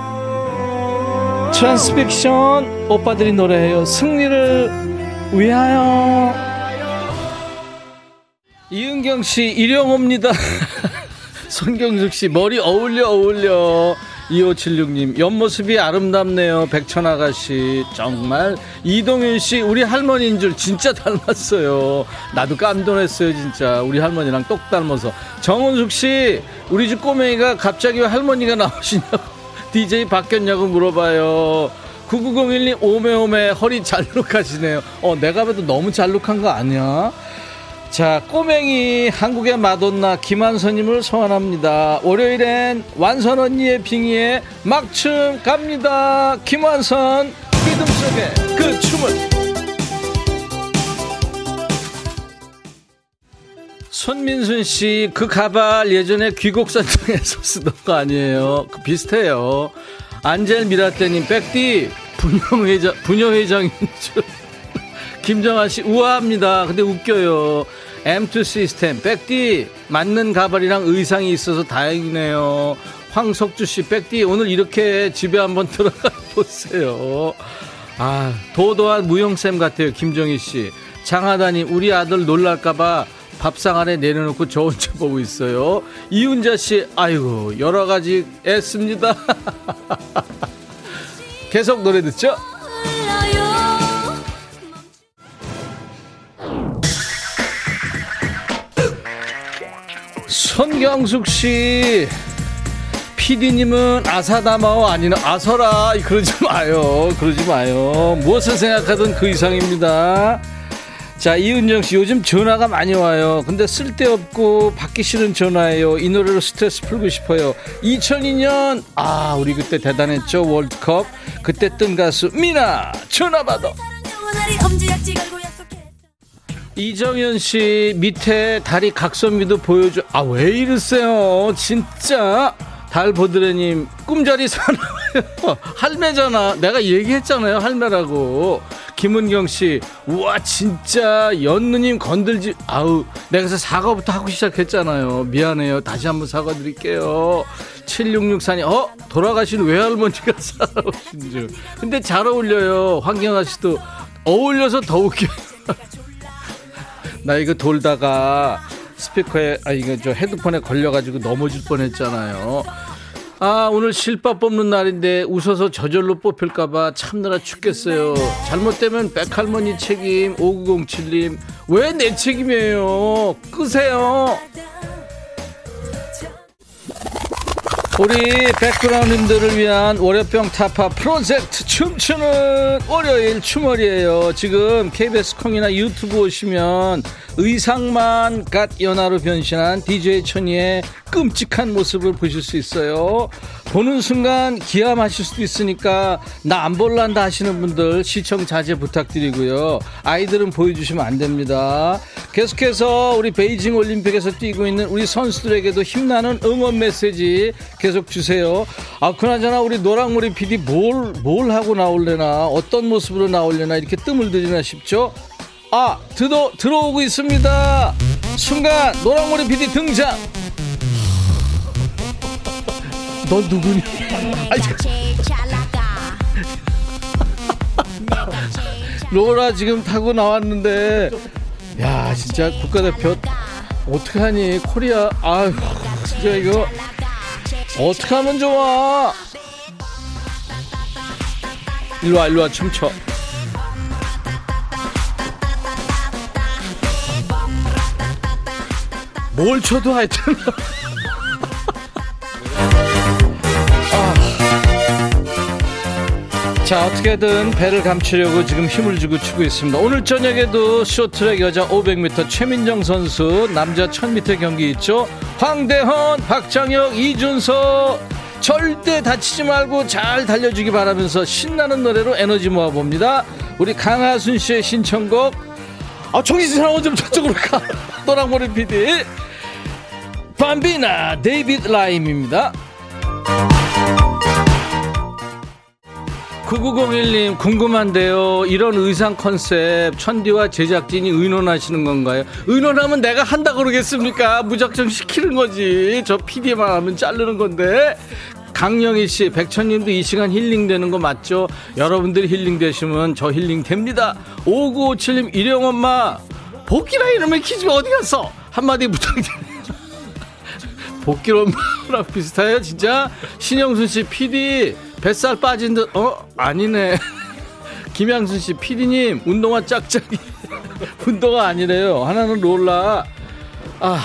트랜스픽션 오빠들이 노래해요. 승리를 위하여. 이은경 씨, 일용옵니다. [laughs] 손경숙 씨, 머리 어울려, 어울려. 2576님, 옆모습이 아름답네요. 백천아가씨. 정말. 이동윤 씨, 우리 할머니인 줄 진짜 닮았어요. 나도 깜놀했어요, 진짜. 우리 할머니랑 똑 닮아서. 정은숙 씨, 우리 집 꼬맹이가 갑자기 왜 할머니가 나오시냐고. [laughs] DJ 바뀌었냐고 물어봐요. 9901님, 오메오메, 허리 잘룩하시네요. 어, 내가 봐도 너무 잘룩한 거 아니야? 자, 꼬맹이 한국의 마돈나 김한선님을 소환합니다. 월요일엔 완선 언니의 빙의에 막춤 갑니다. 김완선 믿음 속에 그 춤을. 손민순 씨, 그 가발 예전에 귀곡산청에서 [laughs] 쓰던 거 아니에요? 그 비슷해요. 안젤 미라떼님, 백디, 분녀회장, 분녀회장인 줄. 김정아 씨, 우아합니다. 근데 웃겨요. M2 시스템, 백디, 맞는 가발이랑 의상이 있어서 다행이네요. 황석주 씨, 백디, 오늘 이렇게 집에 한번 [laughs] 들어가 보세요. 아, 도도한 무용쌤 같아요. 김정희 씨. 장하다님, 우리 아들 놀랄까봐 밥상 안에 내려놓고 저 혼자 [laughs] 보고 있어요. 이윤자 씨, 아이고, 여러 가지 애씁니다. [laughs] 계속 노래 듣죠? 손경숙 씨, PD님은 아사다마오 아니나 아서라 그러지 마요. 그러지 마요. 무엇을 생각하든 그 이상입니다. 자, 이은정 씨, 요즘 전화가 많이 와요. 근데 쓸데없고 받기 싫은 전화예요. 이 노래로 스트레스 풀고 싶어요. 2002년, 아, 우리 그때 대단했죠. 월드컵. 그때 뜬 가수, 미나, 전화 받아. 이정현 씨 밑에 다리 각선미도 보여줘. 아 왜 이러세요? 진짜 달 보드레님 꿈자리 사나워요. [laughs] 할매잖아. 내가 얘기했잖아요. 할매라고. 김은경 씨, 우와 진짜 연누님 건들지. 아우 내가 서 사과부터 하고 시작했잖아요. 미안해요. 다시 한번 사과드릴게요. 7664님, 어 돌아가신 외할머니가 [laughs] 살아오신 줄. 근데 잘 어울려요. 황경아 씨도 어울려서 더 웃겨요. [laughs] 나 이거 돌다가 스피커에 아 이거 저 헤드폰에 걸려가지고 넘어질 뻔했잖아요. 아 오늘 실밥 뽑는 날인데 웃어서 저절로 뽑힐까봐 참느라 죽겠어요. 잘못되면 백할머니 책임 5907님 왜 내 책임이에요? 끄세요. 우리 백그라운드들을 위한 월요병 타파 프로젝트 춤추는 월요일 춤월이에요. 지금 KBS 콩이나 유튜브 오시면 의상만 갓 연하로 변신한 DJ 천이의 끔찍한 모습을 보실 수 있어요. 보는 순간 기함하실 수도 있으니까 나 안 볼란다 하시는 분들 시청 자제 부탁드리고요. 아이들은 보여주시면 안 됩니다. 계속해서 우리 베이징 올림픽에서 뛰고 있는 우리 선수들에게도 힘나는 응원 메시지 계속 주세요. 아, 그나저나 우리 노랑머리 PD 뭘, 뭘 하고 나올래나, 어떤 모습으로 나올래나 이렇게 뜸을 들이나 싶죠? 아, 들어, 들어오고 있습니다. 순간 노랑머리 PD 등장. [laughs] 너 누구니? [laughs] 로라 지금 타고 나왔는데 야 진짜 국가대표 어떡하니 코리아 아유 진짜 이거 어떻게 하면 좋아 일로와 일로와 춤춰 뭘 쳐도 하여튼. [laughs] 자 어떻게든 배를 감추려고 지금 힘을 주고 추고 있습니다. 오늘 저녁에도 쇼트랙 여자 500m 최민정 선수 남자 1000m 경기 있죠? 황대헌 박장혁 이준서. 절대 다치지 말고 잘 달려주기 바라면서 신나는 노래로 에너지 모아봅니다. 우리 강하순 씨의 신청곡. 아 정신 사람 좀 저쪽으로 가. [laughs] 노랑머리 PD 밤비나 데이비드 라임입니다. 9901님 궁금한데요. 이런 의상 컨셉 천디와 제작진이 의논하시는 건가요? 의논하면 내가 한다 그러겠습니까? 무작정 시키는 거지. 저 PD만 하면 자르는 건데. 강영희 씨 백천님도 이 시간 힐링 되는 거 맞죠? 여러분들이 힐링 되시면 저 힐링 됩니다. 5957님 일용 엄마 복길아 이놈의 기지배 어디 갔어? 한마디 부탁드립니다 복길 엄마랑 비슷해요, 진짜? 신영순 씨, PD, 뱃살 빠진 듯, 어? 아니네. [laughs] 김양순 씨, PD님, 운동화 짝짝이. [laughs] 운동화 아니래요. 하나는 롤러. 아,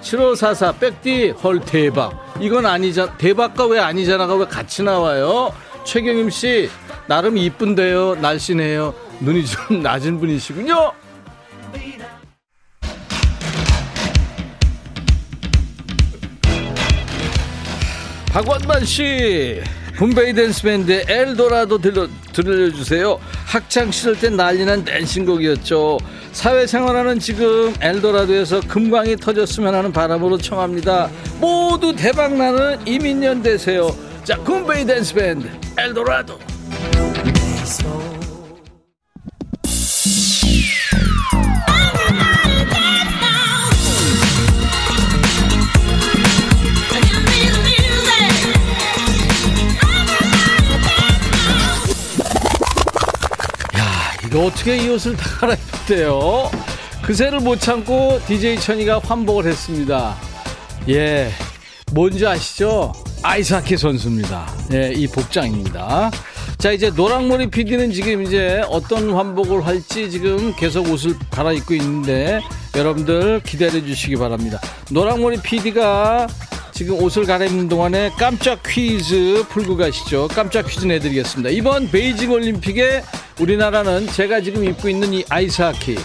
7544, 백디, 헐, 대박. 이건 아니잖아. 대박과 왜 아니잖아가 왜 같이 나와요? 최경임 씨, 나름 이쁜데요. 날씬해요. 눈이 좀 [laughs] 낮은 분이시군요. 박원만 씨, 분베이 댄스 밴드 엘도라도 들려, 들려주세요. 학창 시절 때 난리난 댄싱곡이었죠. 사회생활하는 지금 엘도라도에서 금광이 터졌으면 하는 바람으로 청합니다. 모두 대박나는 이민년 되세요. 자, 분베이 댄스 밴드 엘도라도. 어떻게 이 옷을 다 갈아입었대요? 그새를 못 참고 DJ 천이가 환복을 했습니다. 예, 뭔지 아시죠? 아이스하키 선수입니다. 예, 이 복장입니다. 자, 이제 노랑머리 PD는 지금 이제 어떤 환복을 할지 지금 계속 옷을 갈아입고 있는데 여러분들 기다려 주시기 바랍니다. 노랑머리 PD가 지금 옷을 갈아입는 동안에 깜짝 퀴즈 풀고 가시죠. 깜짝 퀴즈 내드리겠습니다. 이번 베이징 올림픽에 우리나라는 제가 지금 입고 있는 이 아이스하키,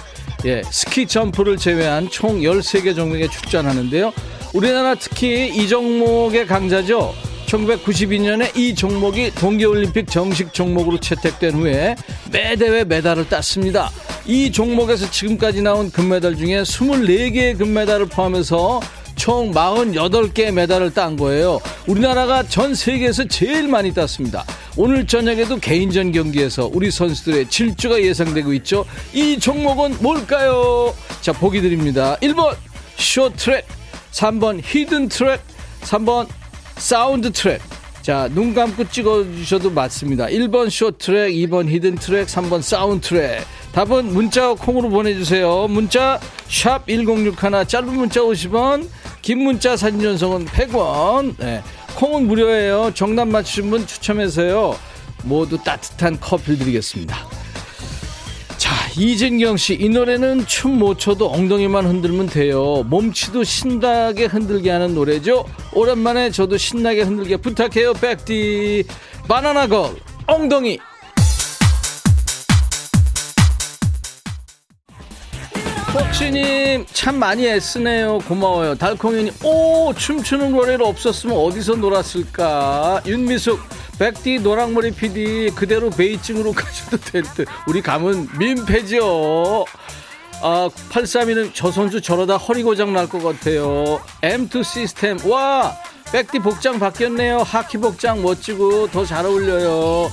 예, 스키 점프를 제외한 총 13개 종목에 출전하는데요. 우리나라 특히 이 종목의 강자죠. 1992년에 이 종목이 동계올림픽 정식 종목으로 채택된 후에 매 대회 메달을 땄습니다. 이 종목에서 지금까지 나온 금메달 중에 24개의 금메달을 포함해서 총 48개 메달을 딴 거예요. 우리나라가 전 세계에서 제일 많이 땄습니다. 오늘 저녁에도 개인전 경기에서 우리 선수들의 질주가 예상되고 있죠. 이 종목은 뭘까요? 자, 보기 드립니다. 1번 쇼트랙, 3번 hidden track, 3번 사운드 트랙. 자, 눈 감고 찍어주셔도 맞습니다. 1번 쇼트랙, 2번 hidden track, 3번 사운드 트랙. 답은 문자 콩으로 보내주세요. 문자 샵 1061, 짧은 문자 50원, 긴 문자 사진 전송은 100원. 네. 콩은 무료예요. 정답 맞추신 분 추첨해서요. 모두 따뜻한 커피 드리겠습니다. 자, 이진경 씨, 이 노래는 춤 못 춰도 엉덩이만 흔들면 돼요. 몸치도 신나게 흔들게 하는 노래죠. 오랜만에 저도 신나게 흔들게 부탁해요, 백디. 바나나 걸, 엉덩이. 폭시님 참 많이 애쓰네요. 고마워요. 달콩이님 오 춤추는 노래를 없었으면 어디서 놀았을까? 윤미숙 백디 노랑머리 PD 그대로 베이징으로 [laughs] 가셔도 될 듯. 우리 가면 민폐죠. 아, 832는 저 선수 저러다 허리 고장 날 것 같아요. M2 시스템. 와 백디 복장 바뀌었네요. 하키 복장 멋지고 더 잘 어울려요.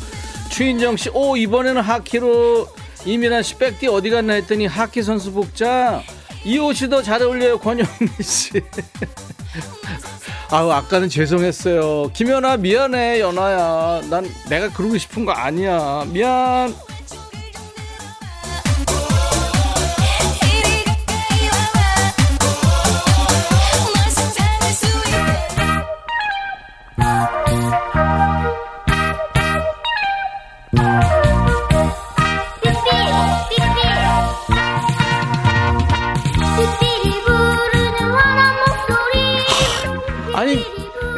추인정 씨, 오 이번에는 하키로 이민아 씨 백디 어디 갔나 했더니 하키 선수 복장 이 옷이 더 잘 어울려요 권영미 씨. [laughs] 아우 아까는 죄송했어요. 김연아 미안해 연아야. 난 내가 그러고 싶은 거 아니야. 미안.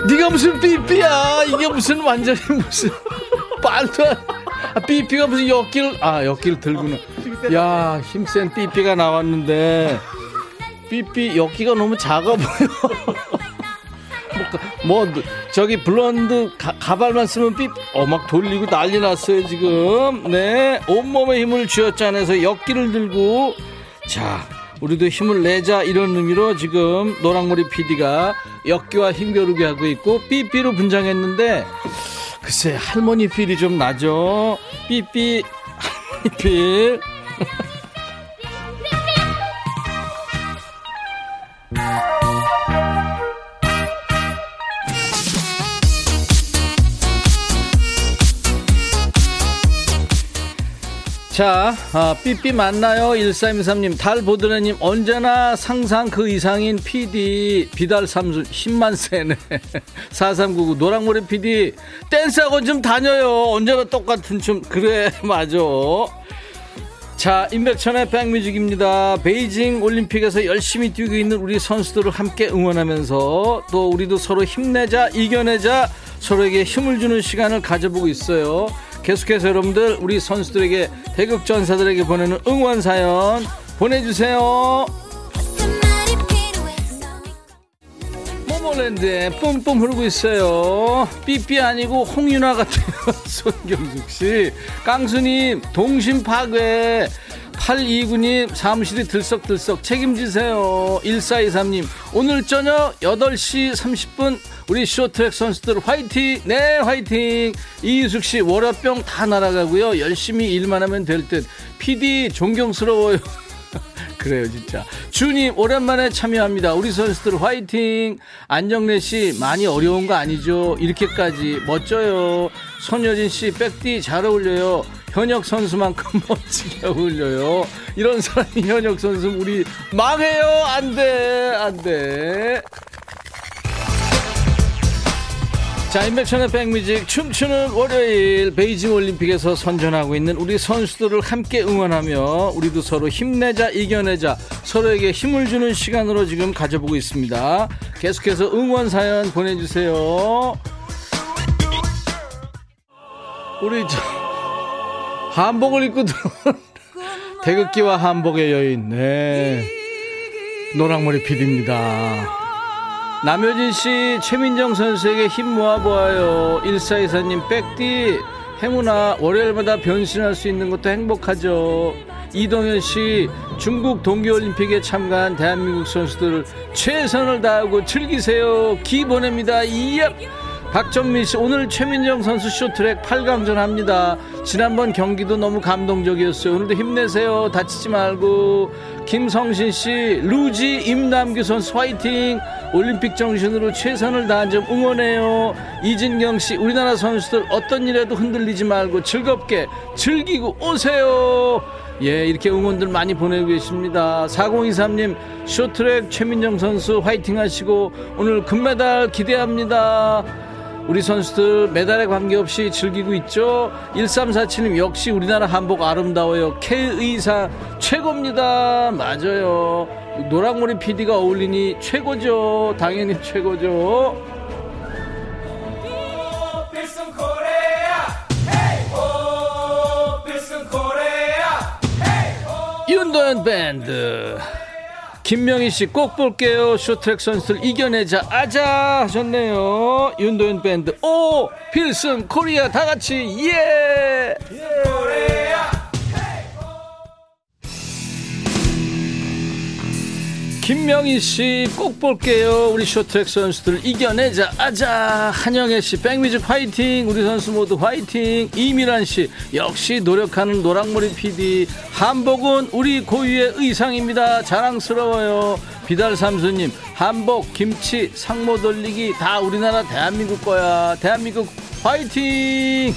네가 무슨 삐삐야? 이게 무슨 완전히 무슨 안 아, 삐삐가 무슨 역기를 아 역기를 들고는 야 힘센 삐삐가 나왔는데. 삐삐 역기가 너무 작아 보여. [laughs] 뭐, 뭐 저기 블론드 가, 발만 쓰면 삐 어 막 돌리고 난리 났어요 지금. 네 온몸에 힘을 쥐어짜내서 역기를 들고. 자 우리도 힘을 내자 이런 의미로 지금 노랑머리 PD가 역기와 힘겨루게 하고 있고 삐삐로 분장했는데 글쎄 할머니 필이 좀 나죠? 삐삐 할머니 필 [laughs] 자, 아, 삐삐 맞나요? 1323님, 달 보드레님, 언제나 상상 그 이상인 PD, 비달 삼순, 힘만 세네. [laughs] 4399, 노랑머리 PD, 댄스학원 좀 다녀요. 언제나 똑같은 춤. 그래, [laughs] 맞아. 자, 임백천의 백뮤직입니다. 베이징 올림픽에서 열심히 뛰고 있는 우리 선수들을 함께 응원하면서 또 우리도 서로 힘내자, 이겨내자, 서로에게 힘을 주는 시간을 가져보고 있어요. 계속해서 여러분들 우리 선수들에게 대극 전사들에게 보내는 응원 사연 보내주세요. 모모랜드에 뿜뿜 흐르고 있어요. 삐삐 아니고 홍윤아 같아요. [laughs] 손경숙 씨. 깡수님, 동심 파괴. 829님, 사무실이 들썩들썩 책임지세요. 1423님, 오늘 저녁 8시 30분 우리 쇼트랙 선수들 화이팅! 네, 화이팅! 이유숙 씨, 월화병 다 날아가고요. 열심히 일만 하면 될 듯. PD 존경스러워요. [laughs] 그래요, 진짜. 주님, 오랜만에 참여합니다. 우리 선수들 화이팅! 안정래 씨, 많이 어려운 거 아니죠? 이렇게까지 멋져요. 손여진 씨, 백디 잘 어울려요. 현역 선수만큼 [laughs] 멋지게 어울려요. 이런 사람이 현역 선수 우리 망해요. 안 돼. 안 돼. 자, 인백천의 백뮤직 춤추는 월요일 베이징 올림픽에서 선전하고 있는 우리 선수들을 함께 응원하며 우리도 서로 힘내자 이겨내자 서로에게 힘을 주는 시간으로 지금 가져보고 있습니다. 계속해서 응원 사연 보내주세요. 우리 저 한복을 입고 태극기와 한복의 여인 네 노랑머리 PD입니다. 남효진 씨, 최민정 선수에게 힘 모아보아요. 1424님, 백디, 행운아, 월요일마다 변신할 수 있는 것도 행복하죠. 이동현 씨, 중국 동계올림픽에 참가한 대한민국 선수들 최선을 다하고 즐기세요. 기 보냅니다. 이야! 박정민 씨, 오늘 최민정 선수 쇼트랙 8강전 합니다. 지난번 경기도 너무 감동적이었어요. 오늘도 힘내세요. 다치지 말고. 김성신 씨, 루지 임남규 선수 화이팅! 올림픽 정신으로 최선을 다한 점 응원해요. 이진경 씨, 우리나라 선수들 어떤 일에도 흔들리지 말고 즐겁게 즐기고 오세요. 예, 이렇게 응원들 많이 보내고 계십니다. 4023님, 쇼트랙 최민정 선수 화이팅 하시고 오늘 금메달 기대합니다. 우리 선수들 메달에 관계없이 즐기고 있죠. 1347님 역시 우리나라 한복 아름다워요. K의사 최고입니다. 맞아요. 노랑머리 PD가 어울리니 최고죠. 당연히 최고죠. 윤도현 밴드 김명희 씨 꼭 볼게요. 쇼트랙 선수들 이겨내자 아자 하셨네요. 윤도현 밴드 오 필승 코리아 다 같이 예. 예. 김명희 씨 꼭 볼게요. 우리 쇼트랙 선수들 이겨내자. 아자. 한영애 씨 back music 화이팅. 우리 선수 모두 화이팅. 이미란 씨 역시 노력하는 노랑머리 PD. 한복은 우리 고유의 의상입니다. 자랑스러워요. 비달 삼수님 한복, 김치, 상모 돌리기 다 우리나라 대한민국 거야. 대한민국 화이팅.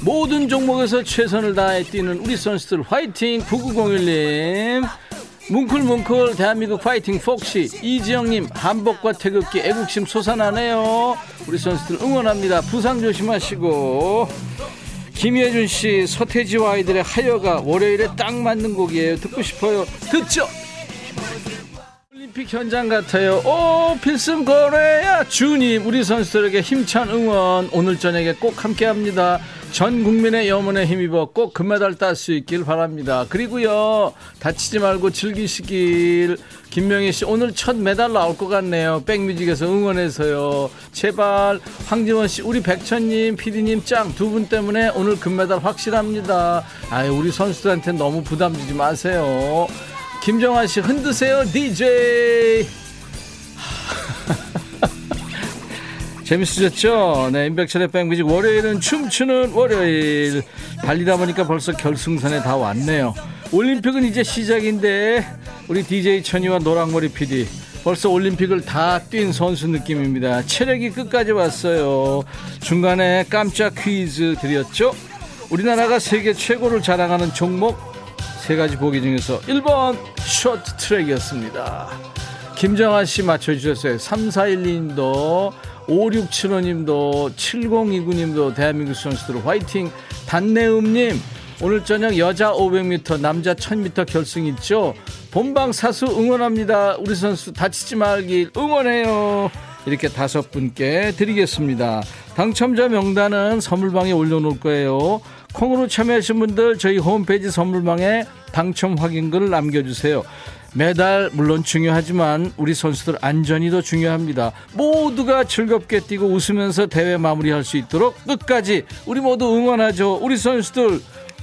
모든 종목에서 최선을 다해 뛰는 우리 선수들 화이팅 9901님 뭉클뭉클 대한민국 파이팅 폭시. 이지영님 한복과 태극기 애국심 솟아나네요. 우리 선수들 응원합니다. 부상 조심하시고. 김예준 씨 서태지와 아이들의 하여가 월요일에 딱 맞는 곡이에요. 듣고 싶어요. 듣죠 올림픽 현장 같아요 오 필승 거래야 주님 우리 선수들에게 힘찬 응원 오늘 저녁에 꼭 함께합니다 전 국민의 염원에 힘입어 꼭 금메달 딸 수 있길 바랍니다. 그리고요, 다치지 말고 즐기시길. 김명희 씨, 오늘 첫 메달 나올 것 같네요. 백뮤직에서 응원해서요. 제발, 황지원 씨, 우리 백천님, 피디님 짱 두 분 때문에 오늘 금메달 확실합니다. 아유, 우리 선수들한테 너무 부담 주지 마세요. 김정아 씨, 흔드세요, DJ. [laughs] 재밌으셨죠? 네, 임백천의 백뮤직 월요일은 춤추는 월요일 달리다 보니까 벌써 결승선에 다 왔네요. 올림픽은 이제 시작인데 우리 DJ 천이와 노랑머리 PD 벌써 올림픽을 다 뛴 선수 느낌입니다. 체력이 끝까지 왔어요. 중간에 깜짝 퀴즈 드렸죠? 우리나라가 세계 최고를 자랑하는 종목 세 가지 보기 중에서 1번 쇼트 트랙이었습니다. 김정아 씨 맞춰주셨어요. 3412님도 5675님도 7029님도 대한민국 선수들 화이팅. 단내음님 오늘 저녁 여자 500m 남자 1000m 결승 있죠? 본방 사수 응원합니다. 우리 선수 다치지 말길 응원해요. 이렇게 다섯 분께 드리겠습니다. 당첨자 명단은 선물방에 올려놓을 거예요. 콩으로 참여하신 분들 저희 홈페이지 선물방에 당첨 확인글을 남겨주세요 매달 물론 중요하지만 우리 선수들 안전이 더 중요합니다. 모두가 즐겁게 뛰고 웃으면서 대회 마무리할 수 있도록 끝까지 우리 모두 응원하죠. 우리 선수들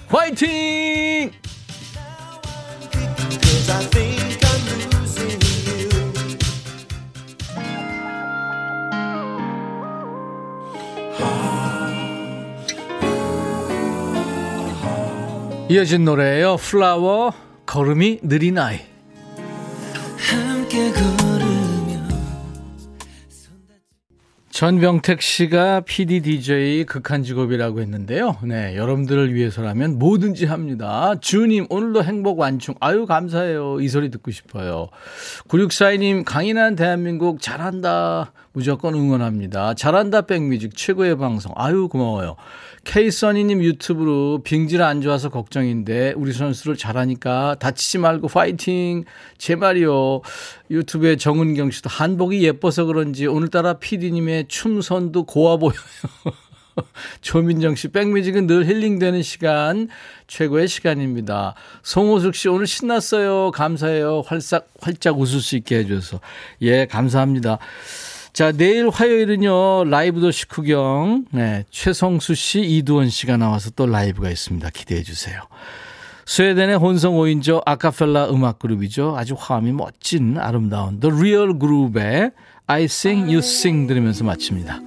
화이팅! 이어진 노래예요. 플라워 걸음이 느린 아이. 전병택 씨가 PD DJ 극한 직업이라고 했는데요. 네, 여러분들을 위해서라면 뭐든지 합니다. 주님, 오늘도 행복 완충. 아유, 감사해요. 이 소리 듣고 싶어요. 9642님, 강인한 대한민국 잘한다. 무조건 응원합니다. 잘한다 백뮤직 최고의 방송. 아유, 고마워요. 케이써니님 유튜브로 빙질 안 좋아서 걱정인데 우리 선수를 잘하니까 다치지 말고 파이팅. 제 말이요. 유튜브에 정은경 씨도 한복이 예뻐서 그런지 오늘따라 PD님의 춤선도 고와 보여요. [laughs] 조민정 씨, 백뮤직은 늘 힐링되는 시간, 최고의 시간입니다. 송호숙 씨, 오늘 신났어요. 감사해요. 활짝, 활짝 웃을 수 있게 해줘서. 예, 감사합니다. 자, 내일 화요일은요, 라이브 도시 구경. 네, 최성수 씨, 이두원 씨가 나와서 또 라이브가 있습니다. 기대해 주세요. 스웨덴의 혼성 5인조 아카펠라 음악 그룹이죠. 아주 화음이 멋진 아름다운 The Real Group의 I Sing You Sing 들으면서 마칩니다.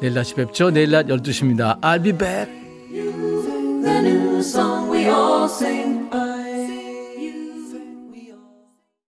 내일 다시 뵙죠. 내일 낮 12시입니다. I'll be back.